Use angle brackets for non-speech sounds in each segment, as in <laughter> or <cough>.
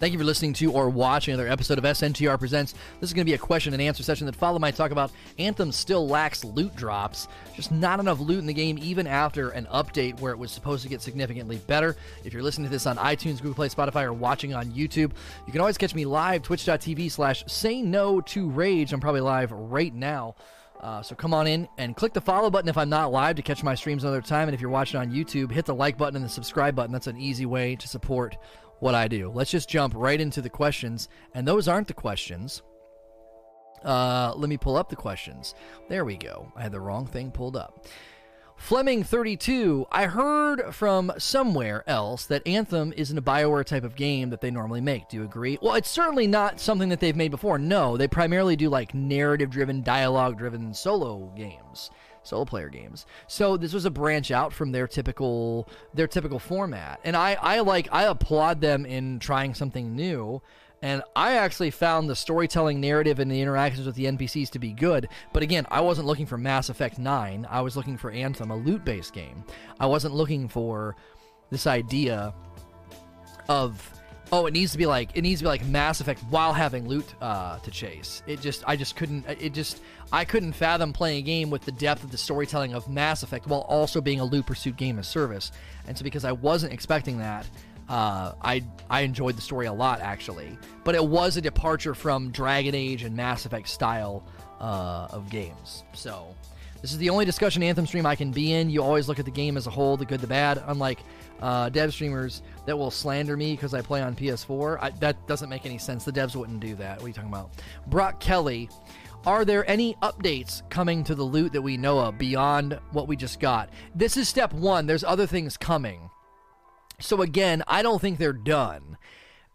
Thank you for listening to or watching another episode of SNTR Presents. This is going to be a question and answer session that follow my talk about Anthem still lacks loot drops. Just not enough loot in the game, even after an update where it was supposed to get significantly better. If you're listening to this on iTunes, Google Play, Spotify, or watching on YouTube, you can always catch me live, twitch.tv slash say no to rage. I'm probably live right now. Uh, so come on in and click the follow button if I'm not live to catch my streams another time. And if you're watching on YouTube, hit the like button and the subscribe button. That's an easy way to support what I do. Let's just jump right into the questions. And those aren't the questions. Uh, let me pull up the questions. There we go. I had the wrong thing pulled up. Fleming32, I heard from somewhere else that Anthem isn't a Bioware type of game that they normally make. Do you agree? Well, it's certainly not something that they've made before. No, they primarily do like narrative driven, dialogue driven solo games solo player games. So this was a branch out from their typical their typical format. And I, I like I applaud them in trying something new. And I actually found the storytelling narrative and the interactions with the NPCs to be good. But again, I wasn't looking for Mass Effect 9. I was looking for Anthem, a loot based game. I wasn't looking for this idea of oh, it needs to be like it needs to be like Mass Effect while having loot uh, to chase. It just I just couldn't it just I couldn't fathom playing a game with the depth of the storytelling of Mass Effect while also being a loot pursuit game of service. And so because I wasn't expecting that, uh, I I enjoyed the story a lot actually, but it was a departure from Dragon Age and Mass Effect style uh, of games. So this is the only discussion Anthem stream I can be in. You always look at the game as a whole, the good, the bad. Unlike uh, dev streamers that will slander me because I play on PS4, I, that doesn't make any sense. The devs wouldn't do that. What are you talking about? Brock Kelly. Are there any updates coming to the loot that we know of beyond what we just got? This is step one. There's other things coming. So again, I don't think they're done.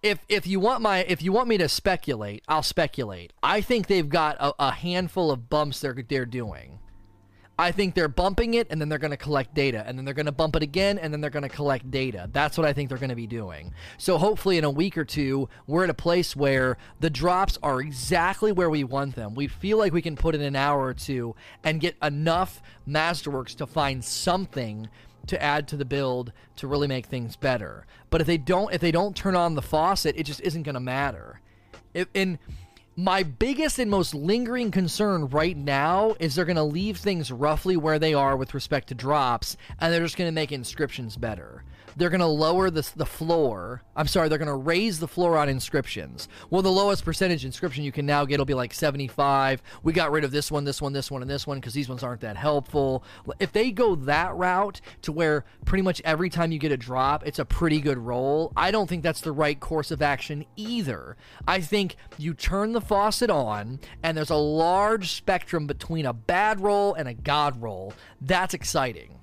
If if you want my if you want me to speculate, I'll speculate. I think they've got a, a handful of bumps they're they're doing. I think they're bumping it and then they're going to collect data and then they're going to bump it again and then they're going to collect data. That's what I think they're going to be doing. So hopefully in a week or two, we're at a place where the drops are exactly where we want them. We feel like we can put in an hour or two and get enough masterworks to find something to add to the build to really make things better. But if they don't if they don't turn on the faucet, it just isn't going to matter. If in my biggest and most lingering concern right now is they're going to leave things roughly where they are with respect to drops, and they're just going to make inscriptions better they're going to lower the, the floor. I'm sorry, they're going to raise the floor on inscriptions. Well, the lowest percentage inscription you can now get will be like 75. We got rid of this one, this one, this one, and this one because these ones aren't that helpful. If they go that route to where pretty much every time you get a drop, it's a pretty good roll, I don't think that's the right course of action either. I think you turn the faucet on, and there's a large spectrum between a bad roll and a god roll. That's exciting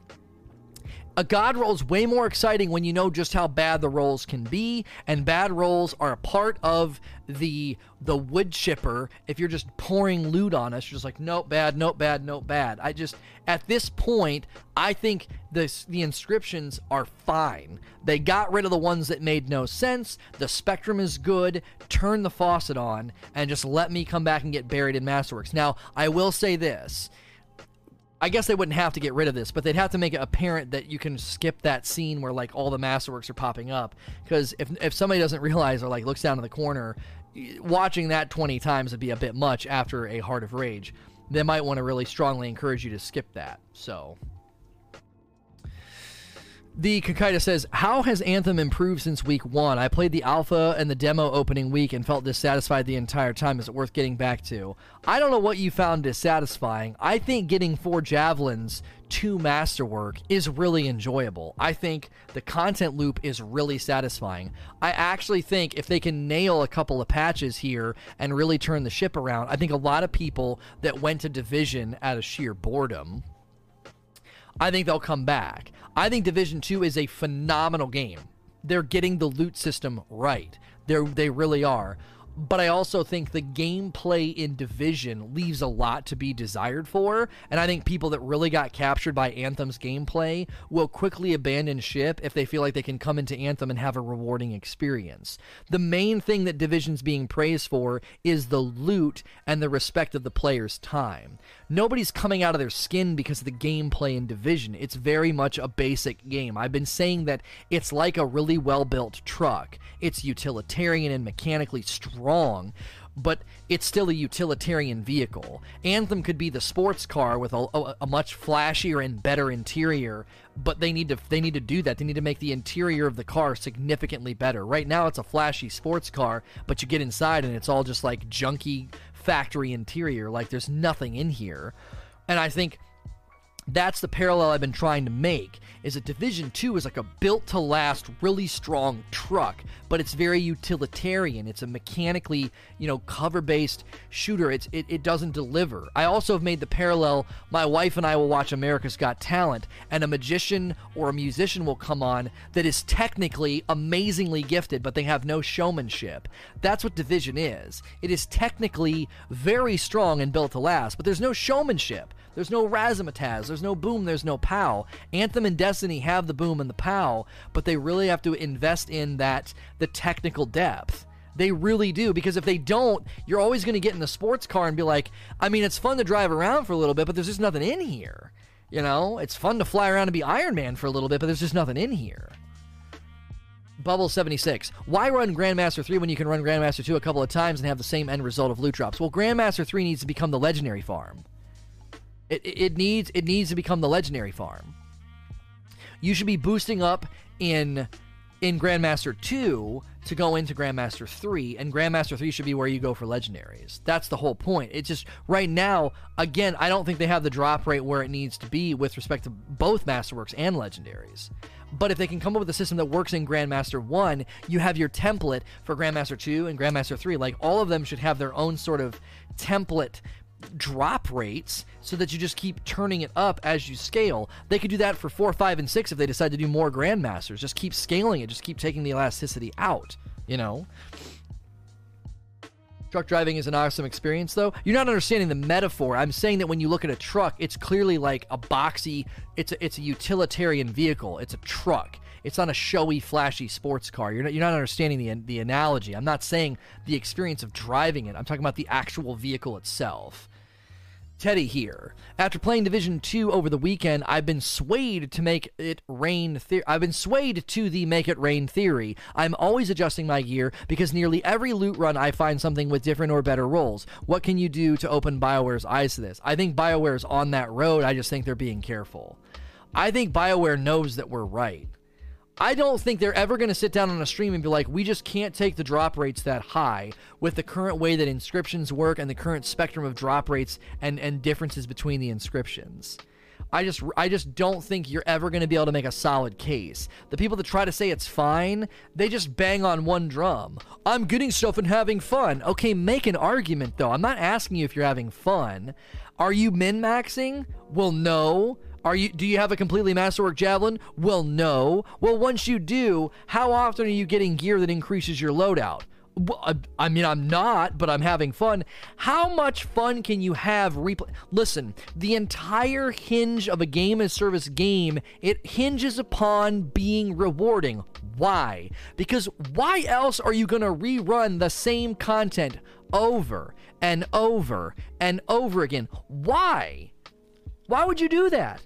a god roll is way more exciting when you know just how bad the rolls can be, and bad rolls are a part of the the wood chipper. If you're just pouring loot on us, you're just like, nope, bad, nope, bad, nope, bad. I just at this point, I think this the inscriptions are fine. They got rid of the ones that made no sense. The spectrum is good. Turn the faucet on and just let me come back and get buried in Masterworks. Now, I will say this I guess they wouldn't have to get rid of this, but they'd have to make it apparent that you can skip that scene where like all the masterworks are popping up. Because if if somebody doesn't <laughs> realize or like looks down in the corner, watching that twenty times would be a bit much after a Heart of Rage. They might want to really strongly encourage you to skip that. So the Kakita says, How has Anthem improved since week one? I played the alpha and the demo opening week and felt dissatisfied the entire time. Is it worth getting back to? I don't know what you found dissatisfying. I think getting four javelins to masterwork is really enjoyable. I think the content loop is really satisfying. I actually think if they can nail a couple of patches here and really turn the ship around, I think a lot of people that went to Division out of sheer boredom. I think they'll come back. I think Division 2 is a phenomenal game. They're getting the loot system right. They they really are. But I also think the gameplay in Division leaves a lot to be desired for, and I think people that really got captured by Anthem's gameplay will quickly abandon ship if they feel like they can come into Anthem and have a rewarding experience. The main thing that Division's being praised for is the loot and the respect of the player's time. Nobody's coming out of their skin because of the gameplay in Division. It's very much a basic game. I've been saying that it's like a really well built truck. It's utilitarian and mechanically strong, but it's still a utilitarian vehicle. Anthem could be the sports car with a, a, much flashier and better interior, but they need to they need to do that. They need to make the interior of the car significantly better. Right now, it's a flashy sports car, but you get inside and it's all just like junky factory interior. Like there's nothing in here, and I think that's the parallel I've been trying to make is that Division 2 is like a built to last really strong truck, but it's very utilitarian. It's a mechanically, you know, cover based shooter. It's it, it doesn't deliver. I also have made the parallel my wife and I will watch America's Got Talent and a magician or a musician will come on that is technically amazingly gifted, but they have no showmanship. That's what Division is. It is technically very strong and built to last, but there's no showmanship. There's no razzmatazz. There's no boom. There's no pow. Anthem and Destiny have the boom and the pow, but they really have to invest in that the technical depth. They really do because if they don't, you're always going to get in the sports car and be like, I mean, it's fun to drive around for a little bit, but there's just nothing in here. You know, it's fun to fly around and be Iron Man for a little bit, but there's just nothing in here. Bubble 76. Why run Grandmaster 3 when you can run Grandmaster 2 a couple of times and have the same end result of loot drops? Well, Grandmaster 3 needs to become the legendary farm. It, it needs it needs to become the legendary farm. You should be boosting up in in Grandmaster 2 to go into Grandmaster 3, and Grandmaster 3 should be where you go for legendaries. That's the whole point. It's just right now, again, I don't think they have the drop rate where it needs to be with respect to both Masterworks and legendaries. But if they can come up with a system that works in Grandmaster 1, you have your template for Grandmaster 2 and Grandmaster 3. Like all of them should have their own sort of template drop rates so that you just keep turning it up as you scale. They could do that for 4, 5, and 6 if they decide to do more Grandmasters. Just keep scaling it, just keep taking the elasticity out, you know? Truck driving is an awesome experience, though. You're not understanding the metaphor. I'm saying that when you look at a truck, it's clearly like a boxy, it's a, it's a utilitarian vehicle. It's a truck. It's not a showy, flashy sports car. You're not, you're not understanding the, the analogy. I'm not saying the experience of driving it. I'm talking about the actual vehicle itself. Teddy here. After playing Division 2 over the weekend, I've been swayed to make it rain the- I've been swayed to the make it rain theory. I'm always adjusting my gear because nearly every loot run I find something with different or better rolls. What can you do to open BioWare's eyes to this? I think BioWare's on that road. I just think they're being careful. I think BioWare knows that we're right. I don't think they're ever going to sit down on a stream and be like, we just can't take the drop rates that high with the current way that inscriptions work and the current spectrum of drop rates and, and differences between the inscriptions. I just I just don't think you're ever going to be able to make a solid case. The people that try to say it's fine, they just bang on one drum. I'm getting stuff and having fun. Okay, make an argument though. I'm not asking you if you're having fun. Are you min maxing? Well, no. Are you do you have a completely masterwork javelin? Well, no. Well, once you do, how often are you getting gear that increases your loadout? I, mean, I'm not, but I'm having fun. How much fun can you have replay? Listen, the entire hinge of a game as service game, it hinges upon being rewarding. Why? Because why else are you going to rerun the same content over and over and over again? Why? Why would you do that?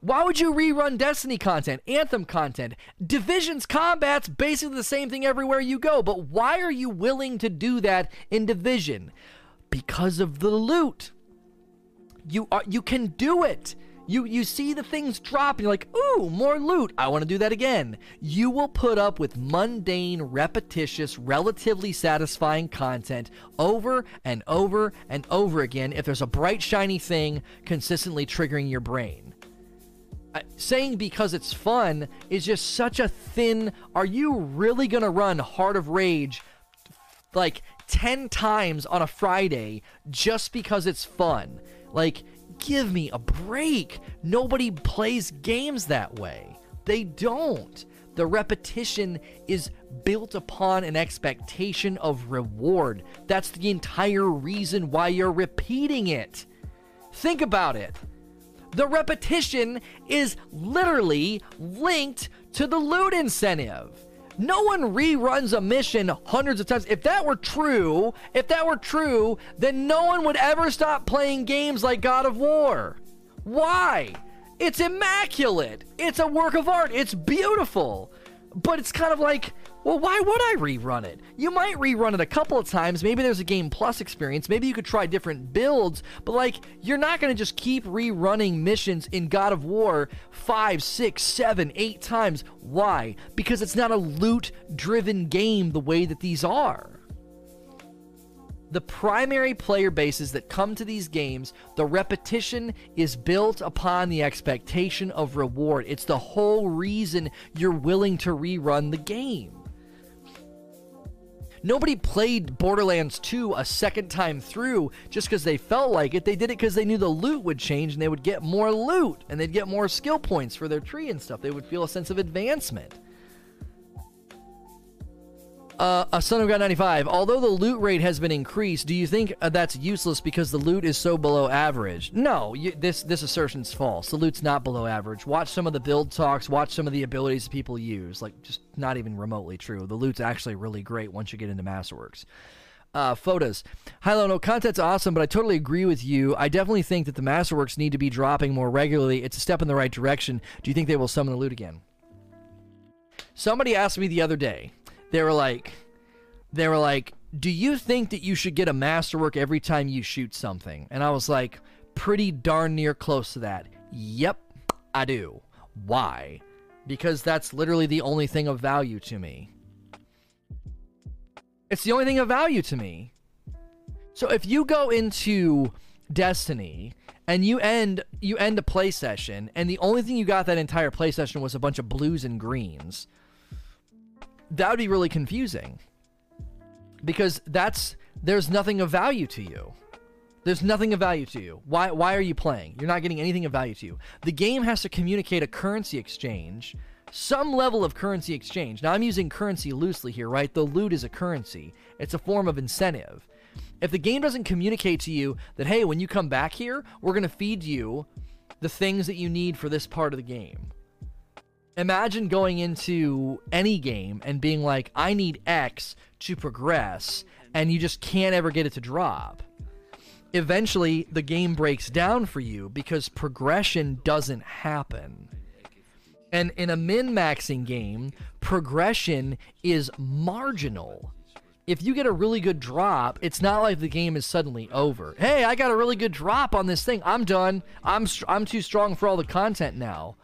Why would you rerun Destiny content, Anthem content? Division's combat's basically the same thing everywhere you go, but why are you willing to do that in Division? Because of the loot. You are you can do it. You you see the things drop and you're like, "Ooh, more loot. I want to do that again." You will put up with mundane, repetitious, relatively satisfying content over and over and over again if there's a bright shiny thing consistently triggering your brain saying because it's fun is just such a thin. Are you really gonna run Heart of Rage like 10 times on a Friday just because it's fun? Like, give me a break. Nobody plays games that way. They don't. The repetition is built upon an expectation of reward. That's the entire reason why you're repeating it. Think about it. The repetition is literally linked to the loot incentive. No one reruns a mission hundreds of times. If that were true, if that were true, then no one would ever stop playing games like God of War. Why? It's immaculate. It's a work of art. It's beautiful. But it's kind of like, well, why would I rerun it? You might rerun it a couple of times. Maybe there's a Game Plus experience. Maybe you could try different builds. But, like, you're not going to just keep rerunning missions in God of War five, six, seven, eight times. Why? Because it's not a loot driven game the way that these are the primary player bases that come to these games, the repetition is built upon the expectation of reward. It's the whole reason you're willing to rerun the game. Nobody played Borderlands 2 a second time through just because they felt like it. They did it because they knew the loot would change and they would get more loot and they'd get more skill points for their tree and stuff. They would feel a sense of advancement. Uh, a Son of God 95. Although the loot rate has been increased, do you think uh, that's useless because the loot is so below average? No, you, this this assertion's false. The loot's not below average. Watch some of the build talks. Watch some of the abilities people use. Like just not even remotely true. The loot's actually really great once you get into Masterworks. Uh, photos. Hi, Lono. Content's awesome, but I totally agree with you. I definitely think that the Masterworks need to be dropping more regularly. It's a step in the right direction. Do you think they will summon the loot again? Somebody asked me the other day they were like, they were like, do you think that you should get a masterwork every time you shoot something? And I was like, pretty darn near close to that. Yep, I do. Why? Because that's literally the only thing of value to me. It's the only thing of value to me. So if you go into Destiny and you end you end a play session and the only thing you got that entire play session was a bunch of blues and greens, that would be really confusing because that's there's nothing of value to you. There's nothing of value to you. Why why are you playing? You're not getting anything of value to you. The game has to communicate a currency exchange, some level of currency exchange. Now I'm using currency loosely here, right? The loot is a currency. It's a form of incentive. If the game doesn't communicate to you that hey, when you come back here, we're going to feed you the things that you need for this part of the game imagine going into any game and being like, I need X to progress, and you just can't ever get it to drop. Eventually, the game breaks down for you because progression doesn't happen. And in a min maxing game, progression is marginal. If you get a really good drop, it's not like the game is suddenly over. Hey, I got a really good drop on this thing. I'm done. I'm I'm too strong for all the content now.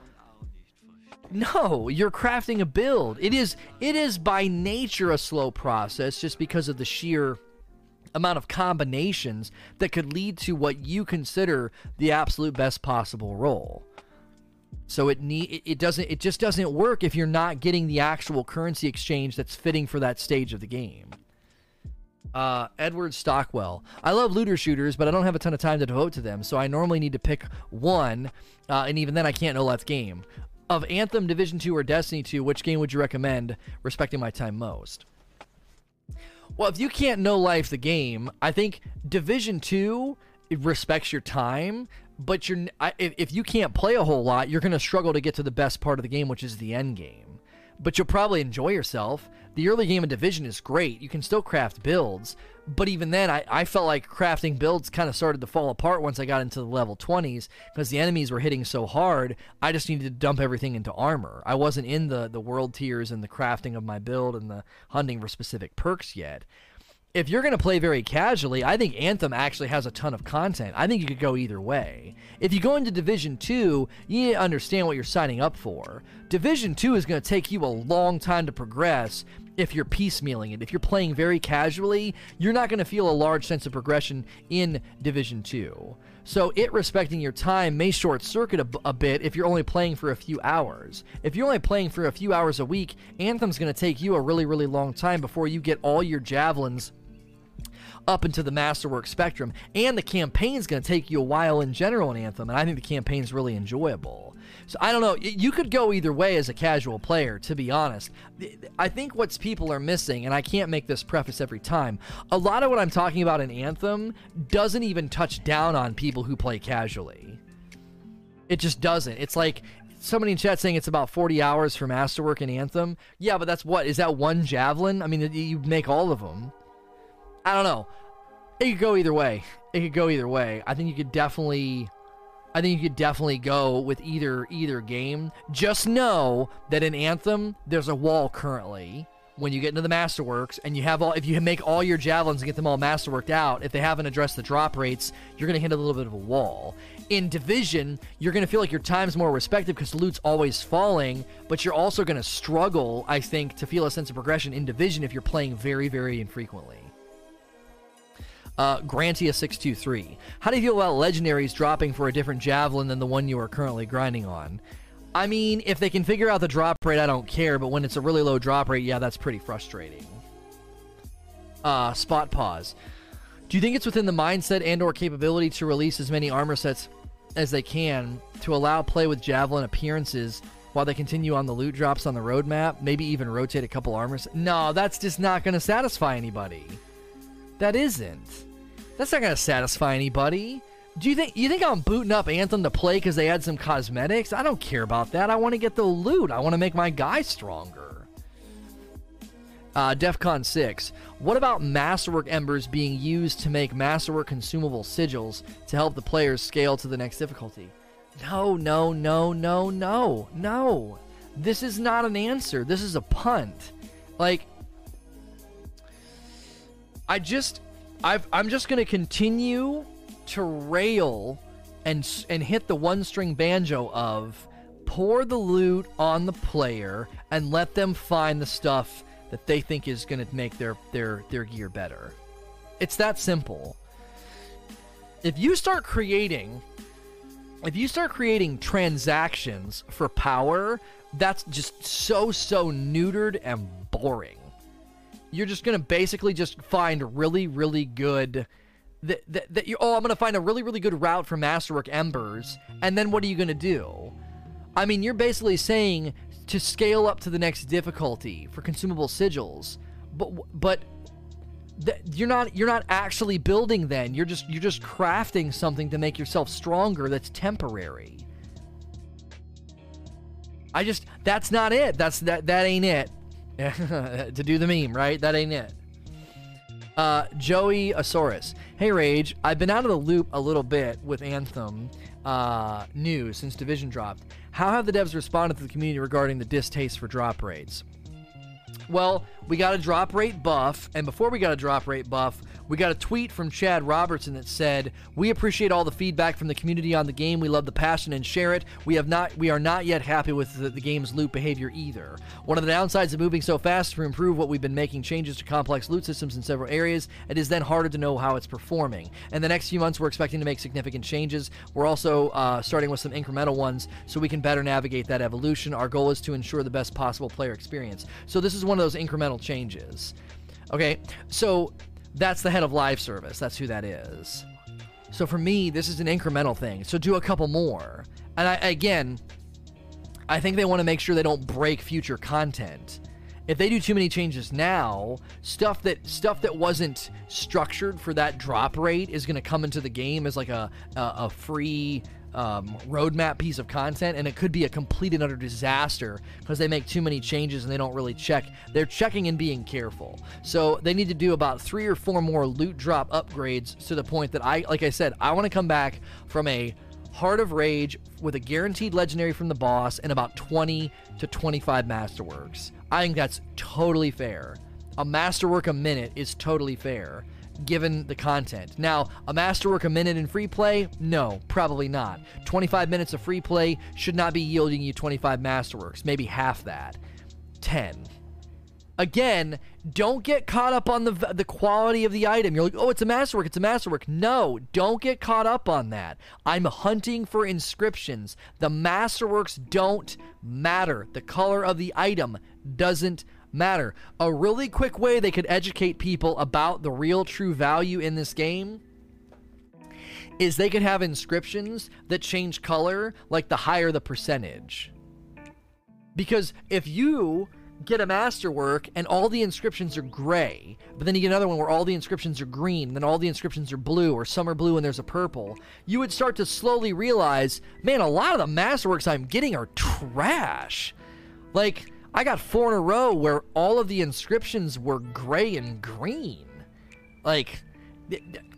No, you're crafting a build. It is it is by nature a slow process just because of the sheer amount of combinations that could lead to what you consider the absolute best possible roll. So it need it doesn't it just doesn't work if you're not getting the actual currency exchange that's fitting for that stage of the game. Uh, Edward Stockwell. I love looter shooters, but I don't have a ton of time to devote to them, so I normally need to pick one, uh, and even then I can't no left game of Anthem, Division 2, or Destiny 2, which game would you recommend, respecting my time most? Well, if you can't know life the game, I think Division 2 respects your time, but you're if you can't play a whole lot, you're going to struggle to get to the best part of the game, which is the end game. But you'll probably enjoy yourself. The early game of Division is great. You can still craft builds, but even then, I, I felt like crafting builds kind of started to fall apart once I got into the level 20s because the enemies were hitting so hard. I just needed to dump everything into armor. I wasn't in the, the world tiers and the crafting of my build and the hunting for specific perks yet. If you're going to play very casually, I think Anthem actually has a ton of content. I think you could go either way. If you go into Division 2, you need to understand what you're signing up for. Division 2 is going to take you a long time to progress, if you're piecemealing it. If you're playing very casually, you're not going to feel a large sense of progression in Division 2. So, it respecting your time may short circuit a, a, bit if you're only playing for a few hours. If you're only playing for a few hours a week, Anthem's going to take you a really, really long time before you get all your javelins up into the masterwork spectrum. And the campaign's going to take you a while in general in Anthem, and I think the campaign's really enjoyable. So I don't know. You could go either way as a casual player, to be honest. I think what's people are missing, and I can't make this preface every time, a lot of what I'm talking about in Anthem doesn't even touch down on people who play casually. It just doesn't. It's like somebody in chat saying it's about 40 hours for masterwork in Anthem. Yeah, but that's what? Is that one javelin? I mean, you make all of them. I don't know. It could go either way. It could go either way. I think you could definitely I think you could definitely go with either either game. Just know that in Anthem, there's a wall currently when you get into the masterworks and you have all if you make all your javelins and get them all masterworked out, if they haven't addressed the drop rates, you're gonna hit a little bit of a wall. In division, you're gonna feel like your time's more respected because loot's always falling, but you're also gonna struggle, I think, to feel a sense of progression in division if you're playing very, very infrequently. Uh, Grantia623. How do you feel about legendaries dropping for a different javelin than the one you are currently grinding on? I mean, if they can figure out the drop rate, I don't care, but when it's a really low drop rate, yeah, that's pretty frustrating. Uh, spot pause. Do you think it's within the mindset and or capability to release as many armor sets as they can to allow play with javelin appearances while they continue on the loot drops on the roadmap? Maybe even rotate a couple armors? No, that's just not going to satisfy anybody. That isn't. That's not gonna satisfy anybody. Do you think you think I'm booting up Anthem to play because they had some cosmetics? I don't care about that. I want to get the loot. I want to make my guy stronger. Uh, DEFCON 6. What about Masterwork Embers being used to make Masterwork consumable sigils to help the players scale to the next difficulty? No, no, no, no, no, no. This is not an answer. This is a punt. Like, I just I've, I'm just going to continue to rail and and hit the one string banjo of pour the loot on the player and let them find the stuff that they think is going to make their their their gear better. It's that simple. If you start creating if you start creating transactions for power, that's just so so neutered and boring you're just going to basically just find really, really good. That, that, you oh, I'm to find a really, really good route for Masterwork Embers. And then what are you to do? I mean, you're basically saying to scale up to the next difficulty for consumable sigils. But, but th- you're not you're not actually building then you're just you're just crafting something to make yourself stronger that's temporary i just that's not it that's that that ain't it <laughs> to do the meme, right? That ain't it. Uh, Joey Asaurus. Hey Rage, I've been out of the loop a little bit with Anthem uh, news since Division dropped. How have the devs responded to the community regarding the distaste for drop rates? Well, we got a drop rate buff, and before we got a drop rate buff, we got a tweet from Chad Robertson that said, "We appreciate all the feedback from the community on the game. We love the passion and share it. We have not we are not yet happy with the, the game's loot behavior either. One of the downsides of moving so fast to improve what we've been making changes to complex loot systems in several areas. It is then harder to know how it's performing. In the next few months, we're expecting to make significant changes. We're also uh, starting with some incremental ones so we can better navigate that evolution. Our goal is to ensure the best possible player experience. So this is one of those incremental changes." Okay, so that's the head of live service. That's who that is. So for me, this is an incremental thing. So do a couple more. And I, again, I think they want to make sure they don't break future content. If they do too many changes now, stuff that stuff that wasn't structured for that drop rate is going to come into the game as like a a, a free um, roadmap piece of content, and it could be a complete and utter disaster because they make too many changes and they don't really check. They're checking and being careful. So they need to do about three or four more loot drop upgrades to the point that I, like I said, I want to come back from a Heart of Rage with a guaranteed legendary from the boss and about 20 to 25 masterworks. I think that's totally fair. A masterwork a minute is totally fair given the content. Now, a masterwork a minute in free play? No, probably not. 25 minutes of free play should not be yielding you 25 masterworks, maybe half that. 10. Again, don't get caught up on the the quality of the item. You're like, "Oh, it's a masterwork. It's a masterwork." No, don't get caught up on that. I'm hunting for inscriptions. The masterworks don't matter. The color of the item doesn't matter. A really quick way they could educate people about the real true value in this game is they could have inscriptions that change color like the higher the percentage. Because if you get a masterwork and all the inscriptions are gray, but then you get another one where all the inscriptions are green, then all the inscriptions are blue, or some are blue and there's a purple, you would start to slowly realize, man, a lot of the masterworks I'm getting are trash. Like, I got four in a row where all of the inscriptions were gray and green. Like,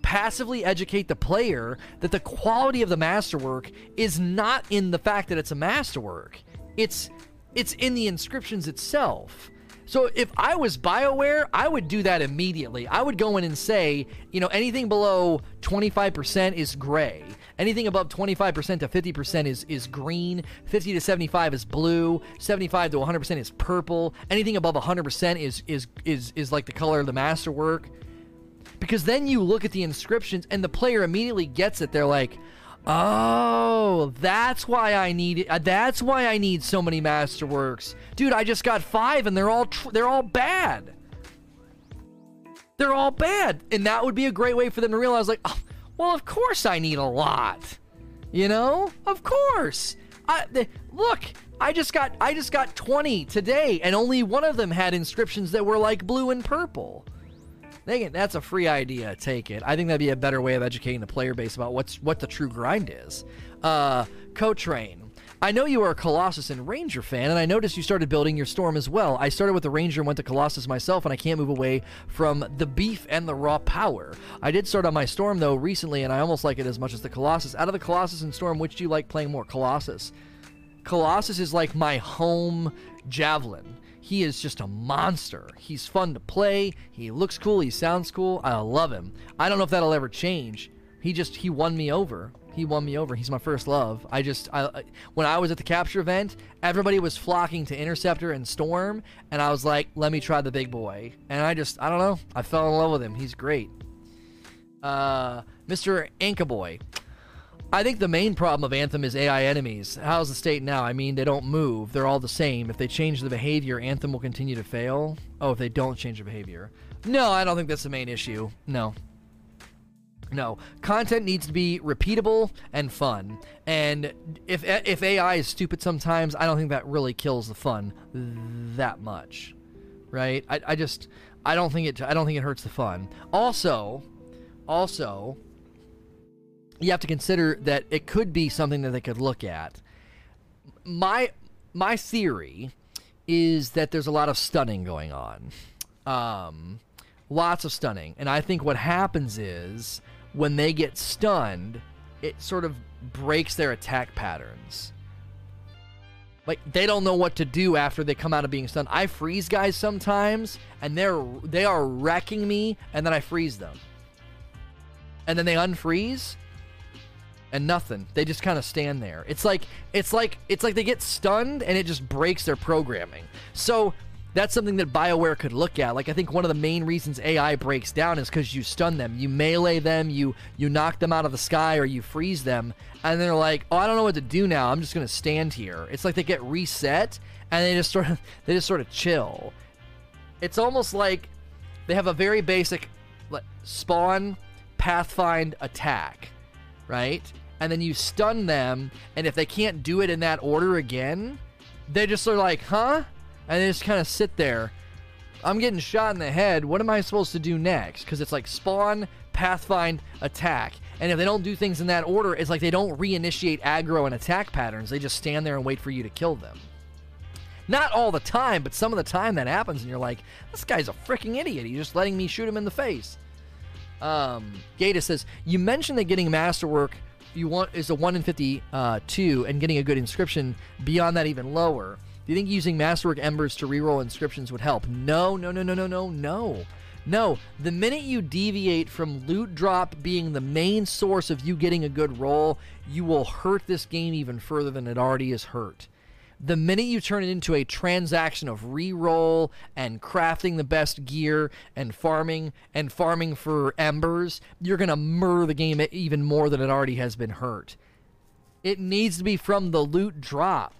passively educate the player that the quality of the masterwork is not in the fact that it's a masterwork. It's it's in the inscriptions itself. So if I was BioWare, I would do that immediately. I would go in and say, you know, anything below 25% is gray. Anything above 25% to 50% is is green, 50 to 75 is blue, 75 to 100% is purple. Anything above 100% is is is is like the color of the masterwork. Because then you look at the inscriptions and the player immediately gets it. They're like, Oh, that's why I need that's why I need so many masterworks. Dude, I just got 5 and they're all tr- they're all bad. They're all bad. And that would be a great way for them to realize like, oh, well, of course I need a lot. You know? Of course. I the, look, I just got I just got 20 today and only one of them had inscriptions that were like blue and purple. Again, that's a free idea. Take it. I think that'd be a better way of educating the player base about what's what the true grind is. Uh, Co-train. I know you are a Colossus and Ranger fan, and I noticed you started building your Storm as well. I started with the Ranger and went to Colossus myself, and I can't move away from the beef and the raw power. I did start on my Storm, though, recently, and I almost like it as much as the Colossus. Out of the Colossus and Storm, which do you like playing more? Colossus. Colossus is like my home Javelin. He is just a monster. He's fun to play. He looks cool. He sounds cool. I love him. I don't know if that'll ever change. He just he won me over. He won me over. He's my first love. I just I when I was at the capture event, everybody was flocking to Interceptor and Storm, and I was like, let me try the big boy. And I just I don't know. I fell in love with him. He's great. Uh, Mr. Anka Boy. I think the main problem of Anthem is AI enemies. How's the state now? I mean, they don't move. They're all the same. If they change the behavior, Anthem will continue to fail. Oh, if they don't change the behavior. No, I don't think that's the main issue. No. No, content needs to be repeatable and fun. And if if AI is stupid sometimes, I don't think that really kills the fun that much, right? I, I just I don't think it I don't think it hurts the fun. Also, also, you have to consider that it could be something that they could look at. My my theory is that there's a lot of stunning going on. Um, lots of stunning. And I think what happens is when they get stunned, it sort of breaks their attack patterns. Like they don't know what to do after they come out of being stunned. I freeze guys sometimes and they're they are wrecking me and then I freeze them. And then they unfreeze and nothing. They just kind of stand there. It's like it's like it's like they get stunned and it just breaks their programming. So that's something that BioWare could look at. Like I think one of the main reasons AI breaks down is because you stun them, you melee them, you you knock them out of the sky, or you freeze them, and they're like, "Oh, I don't know what to do now. I'm just gonna stand here." It's like they get reset and they just sort of <laughs> they just sort of chill. It's almost like they have a very basic like, spawn, pathfind, attack right? And then you stun them, and if they can't do it in that order again, they just are like, huh? And they just kind of sit there. I'm getting shot in the head. What am I supposed to do next? Because it's like spawn, pathfind, attack. And if they don't do things in that order, it's like they don't reinitiate aggro and attack patterns. They just stand there and wait for you to kill them. Not all the time, but some of the time that happens, and you're like, this guy's a freaking idiot. He's just letting me shoot him in the face. Um, Gata says you mentioned that getting masterwork you want is a one in 52 uh, and getting a good inscription beyond that even lower. Do you think using masterwork embers to reroll inscriptions would help? No, no, no, no, no, no, no. No, the minute you deviate from loot drop being the main source of you getting a good roll, you will hurt this game even further than it already is hurt the minute you turn it into a transaction of re-roll and crafting the best gear and farming and farming for embers, you're going to murder the game even more than it already has been hurt. It needs to be from the loot drop.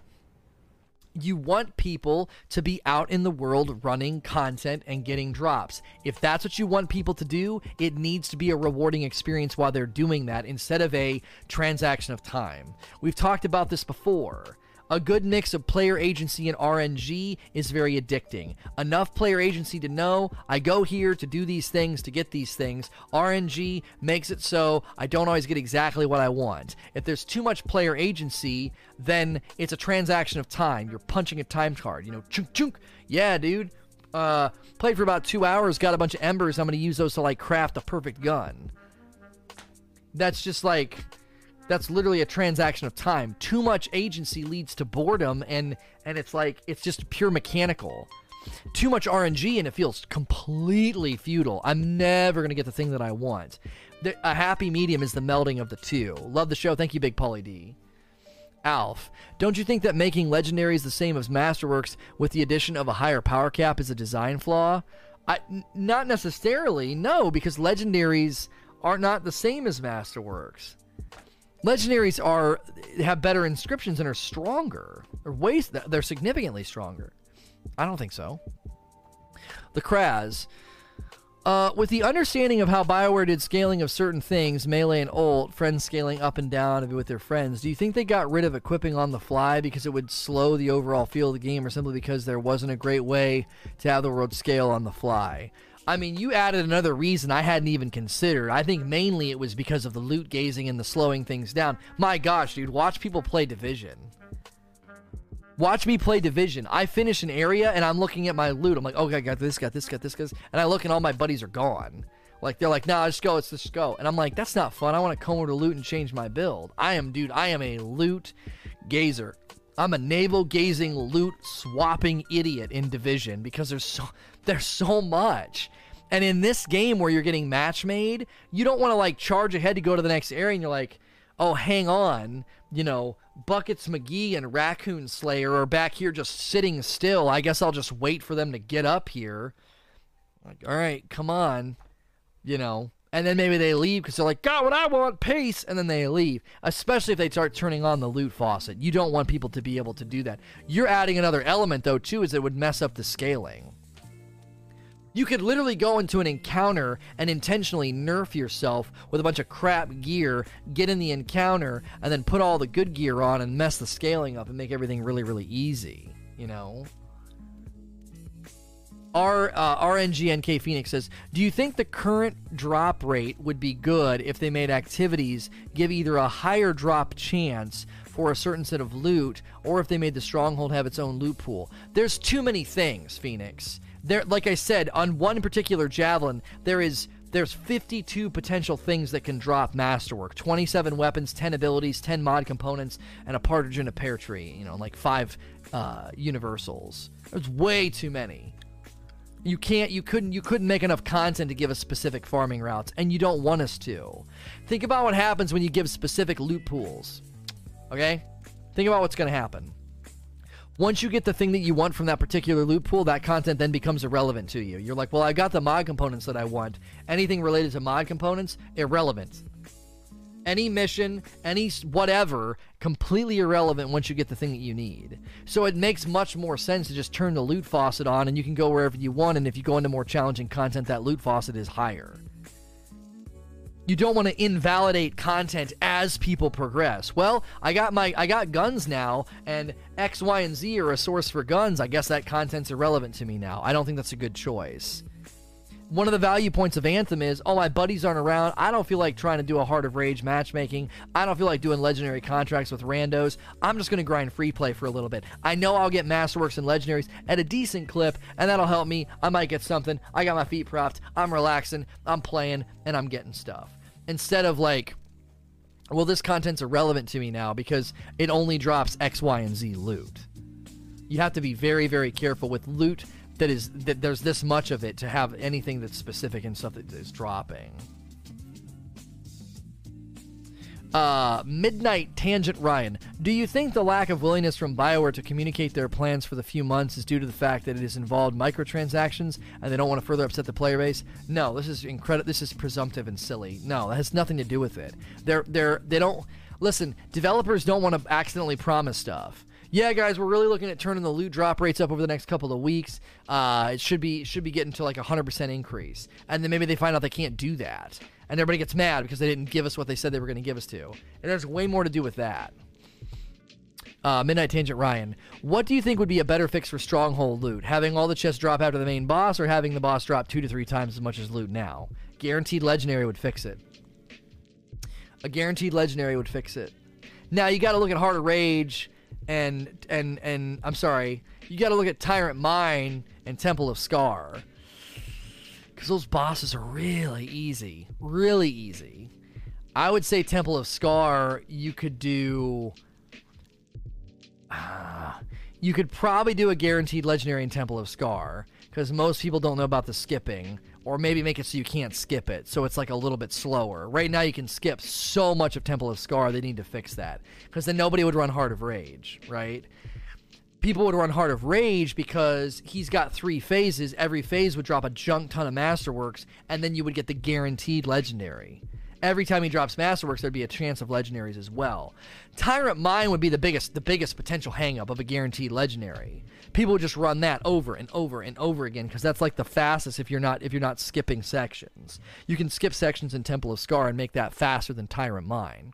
You want people to be out in the world running content and getting drops. If that's what you want people to do, it needs to be a rewarding experience while they're doing that instead of a transaction of time. We've talked about this before. A good mix of player agency and RNG is very addicting. Enough player agency to know I go here to do these things to get these things. RNG makes it so I don't always get exactly what I want. If there's too much player agency, then it's a transaction of time. You're punching a time card. You know, chunk chunk. Yeah, dude. Uh, played for about two hours, got a bunch of embers. I'm going to use those to like craft a perfect gun. That's just like that's literally a transaction of time. Too much agency leads to boredom and and it's like it's just pure mechanical. Too much RNG and it feels completely futile. I'm never going to get the thing that I want. The, a happy medium is the melding of the two. Love the show. Thank you, Big Polly D. Alf, don't you think that making legendaries the same as Masterworks with the addition of a higher power cap is a design flaw? I, n- not necessarily, no, because legendaries are not the same as Masterworks. Legendaries are have better inscriptions and are stronger. They're ways they're significantly stronger. I don't think so. The Kraz. Uh, with the understanding of how Bioware did scaling of certain things, melee and ult, friends scaling up and down with their friends, do you think they got rid of equipping on the fly because it would slow the overall feel of the game, or simply because there wasn't a great way to have the world scale on the fly? I mean, you added another reason I hadn't even considered. I think mainly it was because of the loot gazing and the slowing things down. My gosh, dude, watch people play Division. Watch me play Division. I finish an area and I'm looking at my loot. I'm like, okay, I got this, got this, got this, got this. And I look and all my buddies are gone. Like, they're like, nah, let's go, let's just go. And I'm like, that's not fun. I want to come over to loot and change my build. I am, dude, I am a loot gazer. I'm a navel gazing, loot swapping idiot in Division because there's so there's so much. And in this game where you're getting match made, you don't want to like charge ahead to go to the next area and you're like, oh, hang on, you know, Buckets McGee and Raccoon Slayer are back here just sitting still. I guess I'll just wait for them to get up here. Like, all right, come on, you know. And then maybe they leave because they're like, got what I want, peace. And then they leave, especially if they start turning on the loot faucet. You don't want people to be able to do that. You're adding another element, though, too, is it would mess up the scaling. You could literally go into an encounter and intentionally nerf yourself with a bunch of crap gear, get in the encounter, and then put all the good gear on and mess the scaling up and make everything really, really easy. You know? R uh, RNGNK Phoenix says, "Do you think the current drop rate would be good if they made activities give either a higher drop chance for a certain set of loot, or if they made the stronghold have its own loot pool?" There's too many things, Phoenix there like I said, on one particular javelin, there is there's 52 potential things that can drop masterwork. 27 weapons 10 abilities 10 mod components and a partridge in a pear tree you know like five uh, universals. There's way too many. You can't you couldn't you couldn't make enough content to give us specific farming routes and you don't want us to. Think about what happens when you give specific loot pools okay? Think about what's going to happen once you get the thing that you want from that particular loot pool, that content then becomes irrelevant to you. You're like, well, I got the mod components that I want. Anything related to mod components, irrelevant. Any mission, any whatever, completely irrelevant once you get the thing that you need. So it makes much more sense to just turn the loot faucet on and you can go wherever you want. And if you go into more challenging content, that loot faucet is higher you don't want to invalidate content as people progress. Well, I got my I got guns now and X, Y, and Z are a source for guns. I guess that content's irrelevant to me now. I don't think that's a good choice. One of the value points of Anthem is, oh, my buddies aren't around. I don't feel like trying to do a Heart of Rage matchmaking. I don't feel like doing legendary contracts with randos. I'm just going to grind free play for a little bit. I know I'll get Masterworks and legendaries at a decent clip, and that'll help me. I might get something. I got my feet propped. I'm relaxing. I'm playing, and I'm getting stuff instead of like well this content's irrelevant to me now because it only drops x y and z loot. You have to be very very careful with loot that is that there's this much of it to have anything that's specific and stuff that is dropping uh, Midnight Tangent Ryan, do you think the lack of willingness from BioWare to communicate their plans for the few months is due to the fact that it has involved microtransactions and they don't want to further upset the player base? No, this is incredible. This is presumptive and silly. No, that has nothing to do with it. They're they're they don't listen. Developers don't want to accidentally promise stuff. Yeah, guys, we're really looking at turning the loot drop rates up over the next couple of weeks. Uh, it should be should be getting to like a hundred percent increase, and then maybe they find out they can't do that, and everybody gets mad because they didn't give us what they said they were going to give us to. And there's way more to do with that. Uh, Midnight Tangent Ryan, what do you think would be a better fix for Stronghold loot? Having all the chests drop after the main boss, or having the boss drop two to three times as much as loot now? Guaranteed Legendary would fix it. A guaranteed Legendary would fix it. Now you got to look at Heart of Rage and and and I'm sorry, you got to look at Tyrant Mine and Temple of Scar because those bosses are really easy, really easy. I would say Temple of Scar. You could do. Uh, you could probably do a guaranteed legendary in Temple of Scar because most people don't know about the skipping, or maybe make it so you can't skip it, so it's like a little bit slower. Right now, you can skip so much of Temple of Scar, they need to fix that because then nobody would run Heart of Rage, right? People would run Heart of Rage because he's got three phases. Every phase would drop a junk ton of Masterworks, and then you would get the guaranteed legendary every time he drops Masterworks, there'd be a chance of legendaries as well. Tyrant Mine would be the biggest, the biggest potential hangup of a guaranteed legendary. People would just run that over and over and over again because that's like the fastest if you're not if you're not skipping sections. You can skip sections in Temple of Scar and make that faster than Tyrant Mine.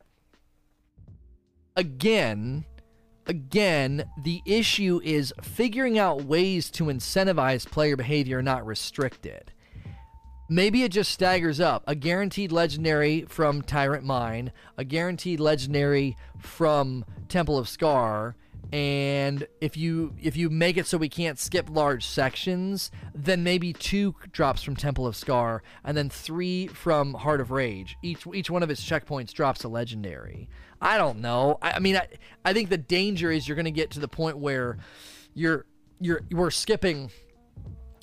Again, again, the issue is figuring out ways to incentivize player behavior, not restrict it. Maybe it just staggers up. A guaranteed legendary from Tyrant Mine, a guaranteed legendary from Temple of Scar, and if you if you make it so we can't skip large sections, then maybe two drops from Temple of Scar, and then three from Heart of Rage. Each each one of its checkpoints drops a legendary. I don't know. I, I mean, I, I think the danger is you're going to get to the point where you're you're we're skipping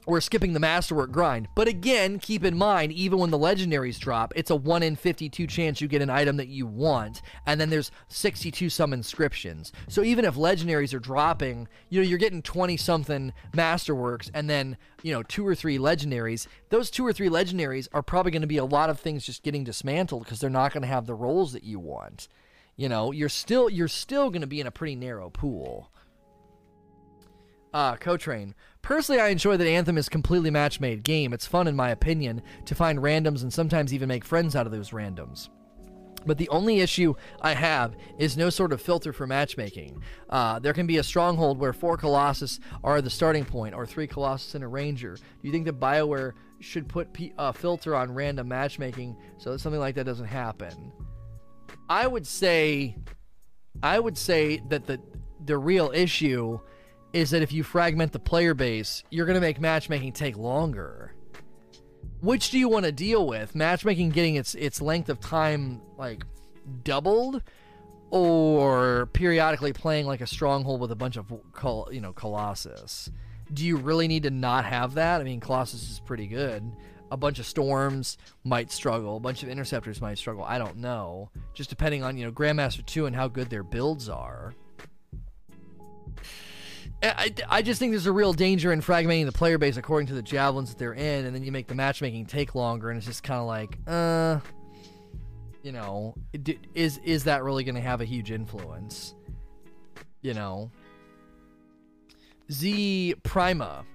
we're skipping the masterwork grind. But again, keep in mind, even when the legendaries drop, it's a 1 in 52 chance you get an item that you want, and then there's 62 some inscriptions. So even if legendaries are dropping, you know, you're getting 20 something masterworks and then, you know, two or three legendaries. Those two or three legendaries are probably going to be a lot of things just getting dismantled because they're not going to have the rolls that you want. You know, you're still you're still going to be in a pretty narrow pool. Uh, Co-Train. Personally, I enjoy that Anthem is completely match-made game. It's fun, in my opinion, to find randoms and sometimes even make friends out of those randoms. But the only issue I have is no sort of filter for matchmaking. Uh, there can be a stronghold where four Colossus are the starting point, or three Colossus and a Ranger. Do you think that BioWare should put a uh, filter on random matchmaking so that something like that doesn't happen? I would say, I would say that the the real issue is that if you fragment the player base, you're going to make matchmaking take longer. Which do you want to deal with? Matchmaking getting its its length of time like doubled or periodically playing like a stronghold with a bunch of you know colossus. Do you really need to not have that? I mean, colossus is pretty good. A bunch of storms might struggle. A bunch of interceptors might struggle. I don't know. Just depending on, you know, Grandmaster 2 and how good their builds are. I, I just think there's a real danger in fragmenting the player base according to the javelins that they're in, and then you make the matchmaking take longer, and it's just kind of like, uh, you know, is is that really going to have a huge influence? You know, Z Prima.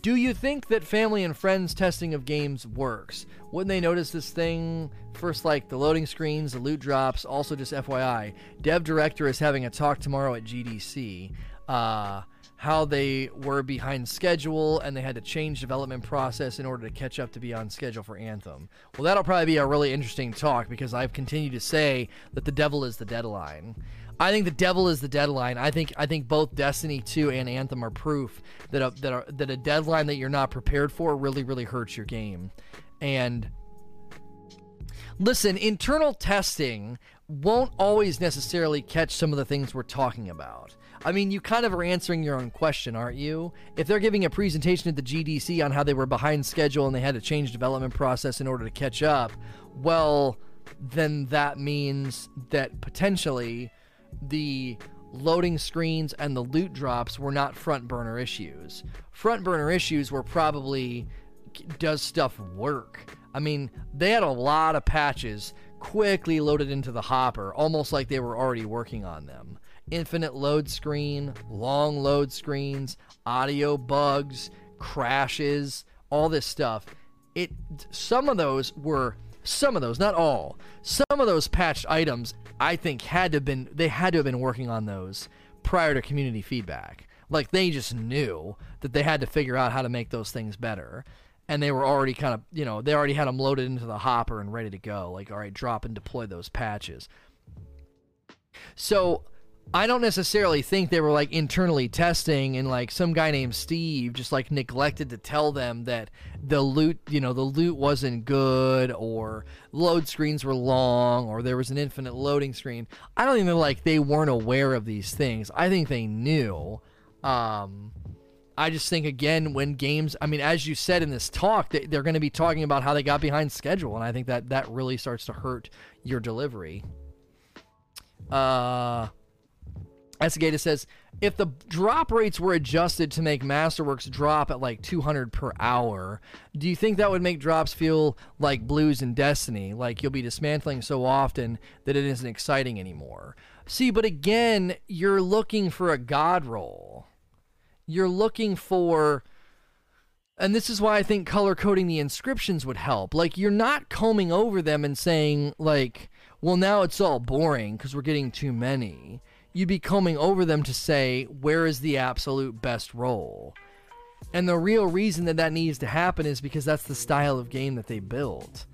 Do you think that family and friends testing of games works? Wouldn't they notice this thing first, like the loading screens, the loot drops? Also, just FYI, Dev Director is having a talk tomorrow at GDC. Uh, how they were behind schedule and they had to change development process in order to catch up to be on schedule for Anthem. Well, that'll probably be a really interesting talk because I've continued to say that the devil is the deadline. I think the devil is the deadline. I think I think both Destiny 2 and Anthem are proof that a, that that a deadline that you're not prepared for really really hurts your game. And listen, internal testing won't always necessarily catch some of the things we're talking about. I mean, you kind of are answering your own question, aren't you? If they're giving a presentation at the GDC on how they were behind schedule and they had to change development process in order to catch up, well, then that means that potentially the loading screens and the loot drops were not front burner issues. Front burner issues were probably does stuff work? I mean, they had a lot of patches quickly loaded into the hopper, almost like they were already working on them infinite load screen, long load screens, audio bugs, crashes, all this stuff. It some of those were some of those, not all. Some of those patched items I think had to have been they had to have been working on those prior to community feedback. Like they just knew that they had to figure out how to make those things better. And they were already kind of, you know, they already had them loaded into the hopper and ready to go. Like, all right, drop and deploy those patches. So I don't necessarily think they were like internally testing and like some guy named Steve just like neglected to tell them that the loot, you know, the loot wasn't good or load screens were long or there was an infinite loading screen. I don't even like they weren't aware of these things. I think they knew. Um, I just think again when games, I mean, as you said in this talk, they, are going to be talking about how they got behind schedule, and I think that that really starts to hurt your delivery. Uh, Esgata says if the drop rates were adjusted to make Masterworks drop at like 200 per hour, do you think that would make drops feel like Blues and Destiny? Like you'll be dismantling so often that it isn't exciting anymore. See, but again, you're looking for a god roll. You're looking for and this is why I think color coding the inscriptions would help. Like you're not combing over them and saying like, well now it's all boring because we're getting too many you'd be combing over them to say, where is the absolute best roll? And the real reason that that needs to happen is because that's the style of game that they built.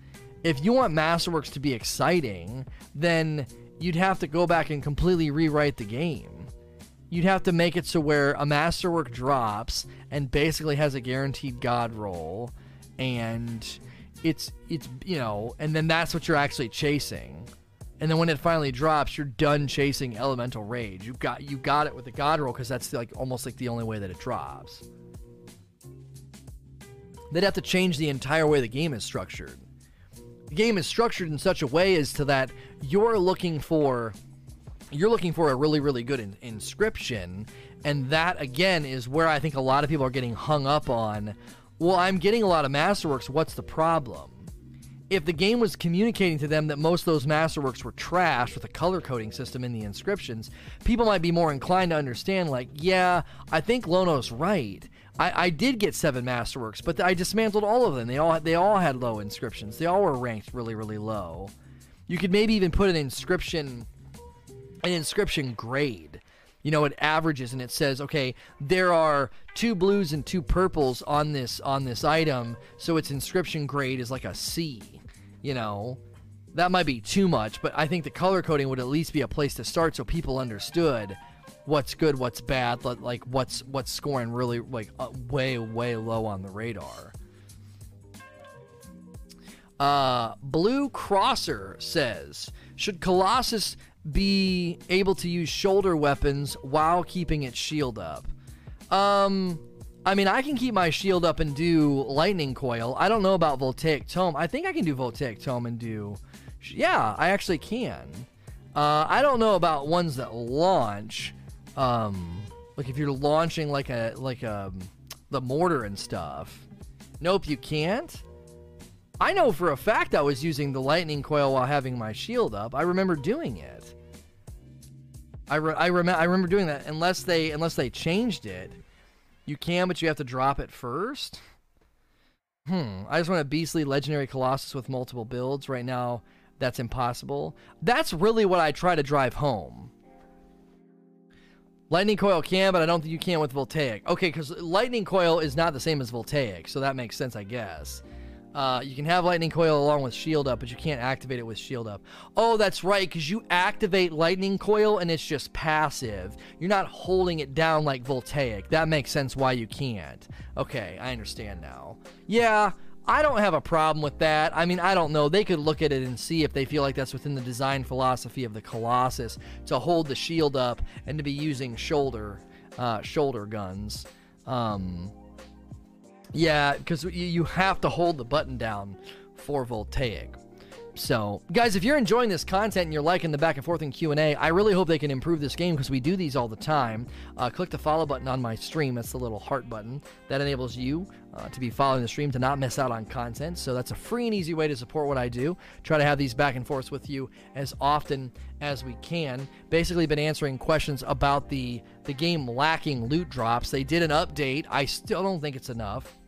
If you want Masterworks to be exciting, then you'd have to go back and completely rewrite the game. You'd have to make it so where a Masterwork drops and basically has a guaranteed god roll and it's it's you know, and then that's what you're actually chasing and then when it finally drops, you're done chasing elemental rage. You got you got it with the god roll because that's like almost like the only way that it drops. They'd have to change the entire way the game is structured. The game is structured in such a way as to that you're looking for you're looking for a really really good in- inscription and that again is where I think a lot of people are getting hung up on well I'm getting a lot of masterworks what's the problem if the game was communicating to them that most of those masterworks were trash with a color coding system in the inscriptions, people might be more inclined to understand, like, yeah, I think Lono's right. I, I did get seven masterworks, but I dismantled all of them. They all they all had low inscriptions. They all were ranked really, really low. You could maybe even put an inscription an inscription grade you know it averages and it says okay there are two blues and two purples on this on this item so its inscription grade is like a c you know? That might be too much but i think the color coding would at least be a place to start so people understood what's good what's bad like what's what's scoring really like uh, way way low on the radar. Uh blue crosser says should colossus be able to use shoulder weapons while keeping its shield up. Um, I mean, I can keep my shield up and do lightning coil. I don't know about voltaic tome. I think I can do voltaic tome and do. Yeah, I actually can. Uh, I don't know about ones that launch. Um, like if you're launching like a like a um, the mortar and stuff. Nope, you can't. I know for a fact I was using the lightning coil while having my shield up. I remember doing it. I, re- I, I remember doing that. Unless they unless they changed it, you can, but you have to drop it first. Hmm. I just want a beastly legendary colossus with multiple builds. Right now, that's impossible. That's really what I try to drive home. Lightning coil can, but I don't think you can with voltaic. Okay, because lightning coil is not the same as voltaic, so that makes sense, I guess. Uh, you can have lightning coil along with shield up, but you can't activate it with shield up. Oh, that's right, because you activate lightning coil and it's just passive. You're not holding it down like voltaic. That makes sense why you can't. Okay, I understand now. Yeah, I don't have a problem with that. I mean, I don't know. They could look at it and see if they feel like that's within the design philosophy of the Colossus to hold the shield up and to be using shoulder uh, shoulder guns. Um, yeah, because you have to hold the button down for voltaic. So, guys, if you're enjoying this content and you're liking the back and forth and Q&A, I really hope they can improve this game because we do these all the time. Uh, click the follow button on my stream. That's the little heart button. That enables you uh, to be following the stream to not miss out on content. So that's a free and easy way to support what I do. Try to have these back and forths with you as often as we can. Basically, been answering questions about the the game lacking loot drops. They did an update. I still don't think it's enough.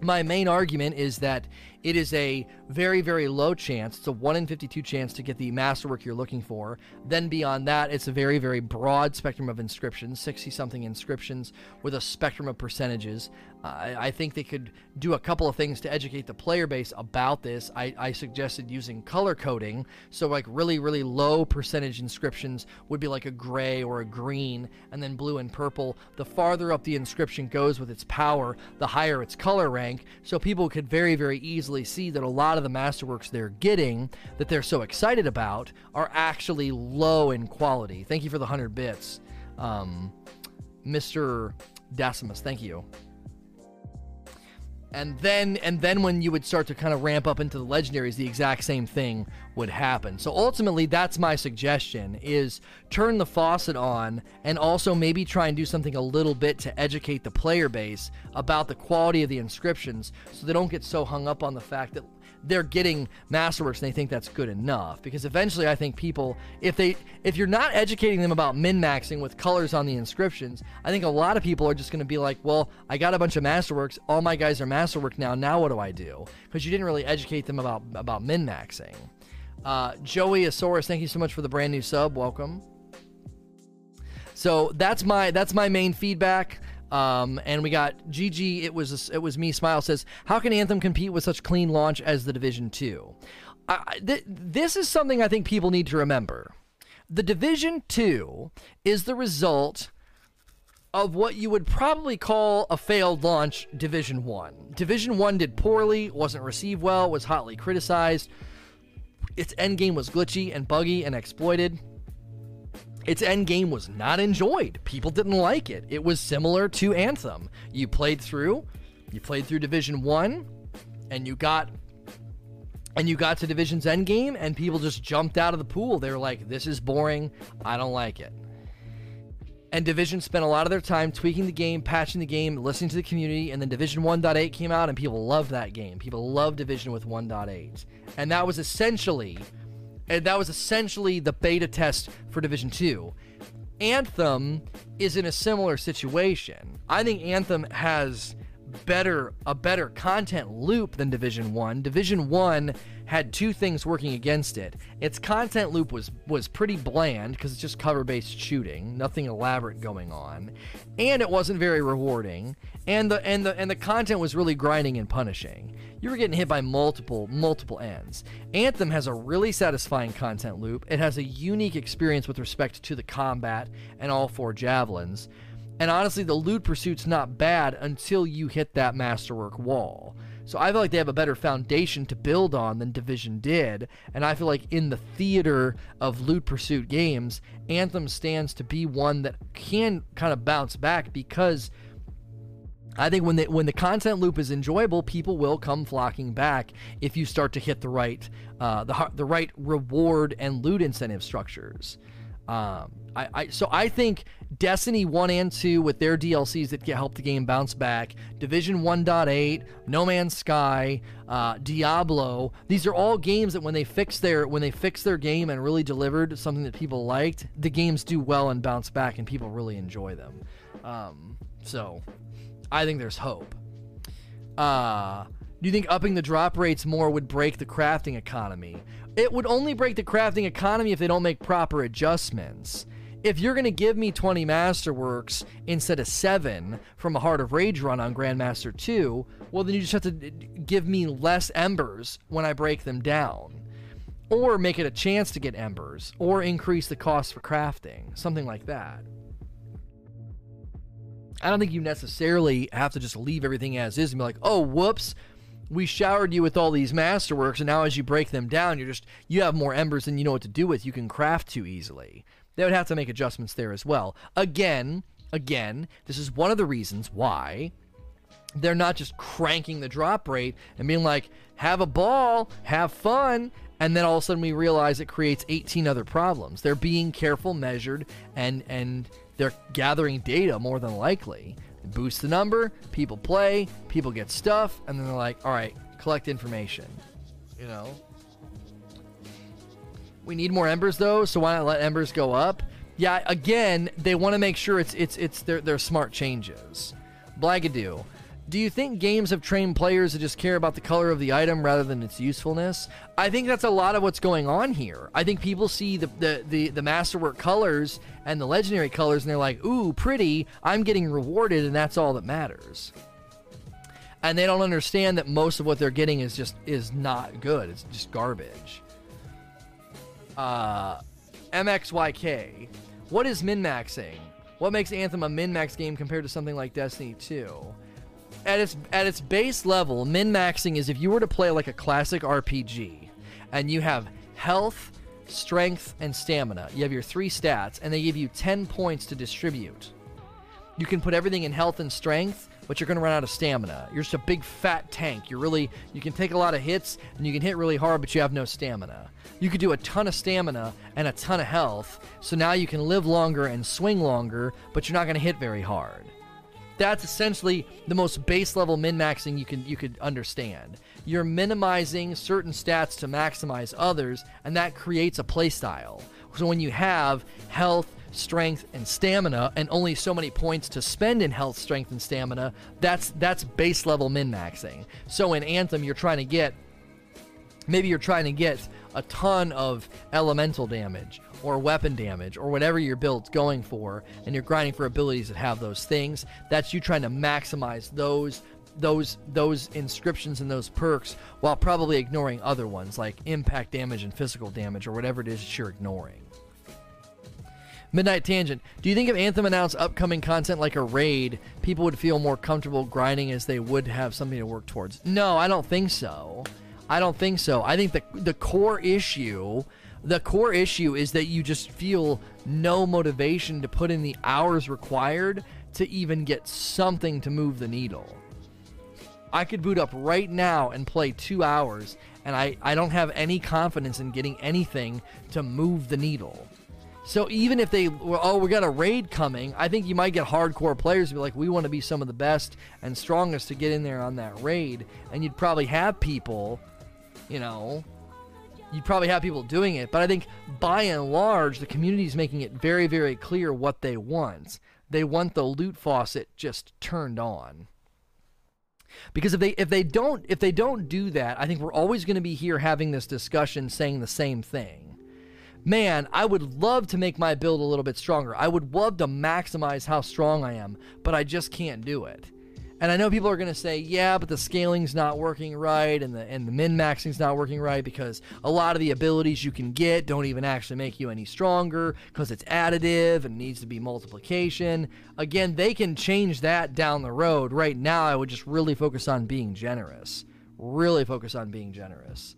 My main argument is that it is a very, very low chance. It's a 1 in 52 chance to get the masterwork you're looking for. Then beyond that, it's a very, very broad spectrum of inscriptions 60 something inscriptions with a spectrum of percentages. I think they could do a couple of things to educate the player base about this. I, I suggested using color coding. So, like, really, really low percentage inscriptions would be like a gray or a green, and then blue and purple. The farther up the inscription goes with its power, the higher its color rank. So, people could very, very easily see that a lot of the masterworks they're getting that they're so excited about are actually low in quality. Thank you for the 100 bits, um, Mr. Decimus. Thank you and then and then when you would start to kind of ramp up into the legendaries the exact same thing would happen. So ultimately that's my suggestion is turn the faucet on and also maybe try and do something a little bit to educate the player base about the quality of the inscriptions so they don't get so hung up on the fact that they're getting masterworks and they think that's good enough. Because eventually i think people if they if you're not educating them about min-maxing with colors on the inscriptions i think a lot of people are just going to be like well i got a bunch of masterworks. All my guys are masterwork now. Now what do i do? Because you didn't really educate them about about min-maxing uh, joey asaurus thank you so much for the brand new sub. Welcome. So that's my that's my main feedback um, and we got GG. It was it was me. Smile says, "How can Anthem compete with such clean launch as the Division Two? Th- this is something I think people need to remember. The Division Two is the result." Of what you would probably call a failed launch, Division 1. Division 1 did poorly, wasn't received well, was hotly criticized. Its endgame was glitchy and buggy and exploited its end game was not enjoyed. People didn't like it. It was similar to Anthem. You played through, you played through Division 1 and you got and you got to Division's end game and people just jumped out of the pool. They were like, "This is boring. I don't like it." And Division spent a lot of their time tweaking the game, patching the game, listening to the community, and then Division 1.8 came out and people loved that game. People loved Division with 1.8. And that was essentially and that was essentially the beta test for Division 2. Anthem is in a similar situation. I think Anthem has better a better content loop than Division 1. Division 1 had two things working against it. Its content loop was was pretty bland because it's just cover-based shooting, nothing elaborate going on, and it wasn't very rewarding. And the and the and the content was really grinding and punishing. You were getting hit by multiple multiple ends. Anthem has a really satisfying content loop. It has a unique experience with respect to the combat and all four javelins. And honestly, the loot pursuit's not bad until you hit that masterwork wall. So I feel like they have a better foundation to build on than Division did, and I feel like in the theater of loot pursuit games, Anthem stands to be one that can kind of bounce back because I think when the when the content loop is enjoyable, people will come flocking back if you start to hit the right uh, the the right reward and loot incentive structures. Um, I, I so I think Destiny 1 and 2 with their DLCs that help the game bounce back, Division 1.8, No Man's Sky, uh, Diablo. These are all games that when they fix their when they fix their game and really delivered something that people liked, the games do well and bounce back, and people really enjoy them. Um, so I think there's hope. Uh, do you think upping the drop rates more would break the crafting economy? It would only break the crafting economy if they don't make proper adjustments if you're going to give me 20 Masterworks instead of 7 from a Heart of Rage run on Grandmaster 2, well, then you just have to give me less embers when I break them down. Or make it a chance to get embers, or increase the cost for crafting, something like that. I don't think you necessarily have to just leave everything as is and be like, oh, whoops, we showered you with all these masterworks, and now as you break them down, you're just you have more embers than you know what to do with. You can craft too easily. They would have to make adjustments there as well. Again, again, this is one of the reasons why they're not just cranking the drop rate and being like, have a ball, have fun, and then all of a sudden we realize it creates 18 other problems. They're being careful, measured, and and they're gathering data more than likely. Boost the number, people play, people get stuff, and then they're like, all right, collect information. You know. We need more embers though, so why not let embers go up? Yeah, again, they want to make sure it's it's it's their their smart changes. Blagadoo. Do you think games have trained players to just care about the color of the item rather than its usefulness? I think that's a lot of what's going on here. I think people see the, the, the, the masterwork colors and the legendary colors and they're like, ooh, pretty, I'm getting rewarded, and that's all that matters. And they don't understand that most of what they're getting is just is not good. It's just garbage. Uh MXYK. What is min maxing? What makes Anthem a min max game compared to something like Destiny 2? At its at its base level, min maxing is if you were to play like a classic RPG and you have health, strength, and stamina. You have your three stats, and they give you 10 points to distribute. You can put everything in health and strength, but you're going to run out of stamina. You're just a big fat tank. You're really you can take a lot of hits and you can hit really hard, but you have no stamina. You could do a ton of stamina and a ton of health, so now you can live longer and swing longer, but you're not going to hit very hard. That's essentially the most base level min maxing you can you could understand. You're minimizing certain stats to maximize others, and that creates a playstyle. So when you have health, strength, and stamina, and only so many points to spend in health, strength, and stamina, that's that's base level min maxing. So in Anthem, you're trying to get maybe you're trying to get a ton of elemental damage or weapon damage or whatever your build's going for and you're grinding for abilities that have those things that's you trying to maximize those those those inscriptions and those perks while probably ignoring other ones like impact damage and physical damage or whatever it is that you're ignoring Midnight Tangent. Do you think if Anthem announced upcoming content like a raid, people would feel more comfortable grinding as they would have something to work towards? No, I don't think so. I don't think so. I think the the core issue, the core issue is that you just feel no motivation to put in the hours required to even get something to move the needle. I could boot up right now and play two hours, and I, I don't have any confidence in getting anything to move the needle. So even if they, oh, we got a raid coming, I think you might get hardcore players to be like, we want to be some of the best and strongest to get in there on that raid, and you'd probably have people you know, you'd probably have people doing it. But I think by and large, the community is making it very, very clear what they want. They want the loot faucet just turned on. Because if they if they don't if they don't do that, I think we're always going to be here having this discussion saying the same thing. Man, I would love to make my build a little bit stronger. I would love to maximize how strong I am, but I just can't do it. And I know people are going to say, yeah, but the scaling's not working right and the and the min maxing's not working right because a lot of the abilities you can get don't even actually make you any stronger because it's additive and needs to be multiplication. Again, they can change that down the road. Right now, I would just really focus on being generous. Really focus on being generous.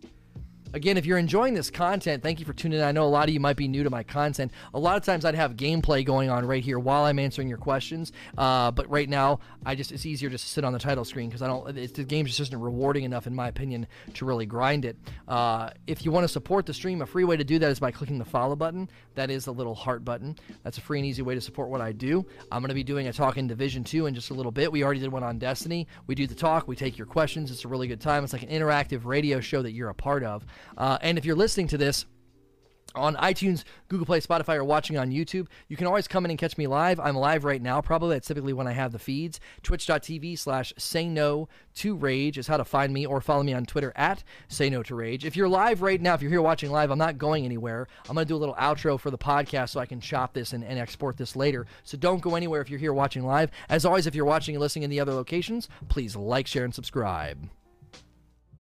Again, if you're enjoying this content, thank you for tuning in. I know a lot of you might be new to my content. A lot of times I'd have gameplay going on right here while I'm answering your questions. Uh, but right now, I just it's easier just to sit on the title screen because I don't. It's, the game just isn't rewarding enough, in my opinion, to really grind it. Uh, if you want to support the stream, a free way to do that is by clicking the follow button. That is the little heart button. That's a free and easy way to support what I do. I'm going to be doing a talk in Division Two in just a little bit. We already did one on Destiny. We do the talk. We take your questions. It's a really good time. It's like an interactive radio show that you're a part of. Uh, and if you're listening to this, on iTunes, Google Play, Spotify, or watching on YouTube. You can always come in and catch me live. I'm live right now. Probably that's typically when I have the feeds. Twitch.tv slash say no to rage is how to find me or follow me on Twitter at say no to rage. If you're live right now, if you're here watching live, I'm not going anywhere. I'm going to do a little outro for the podcast so I can chop this and, and export this later. So don't go anywhere if you're here watching live. As always, if you're watching and listening in the other locations, please like, share, and subscribe.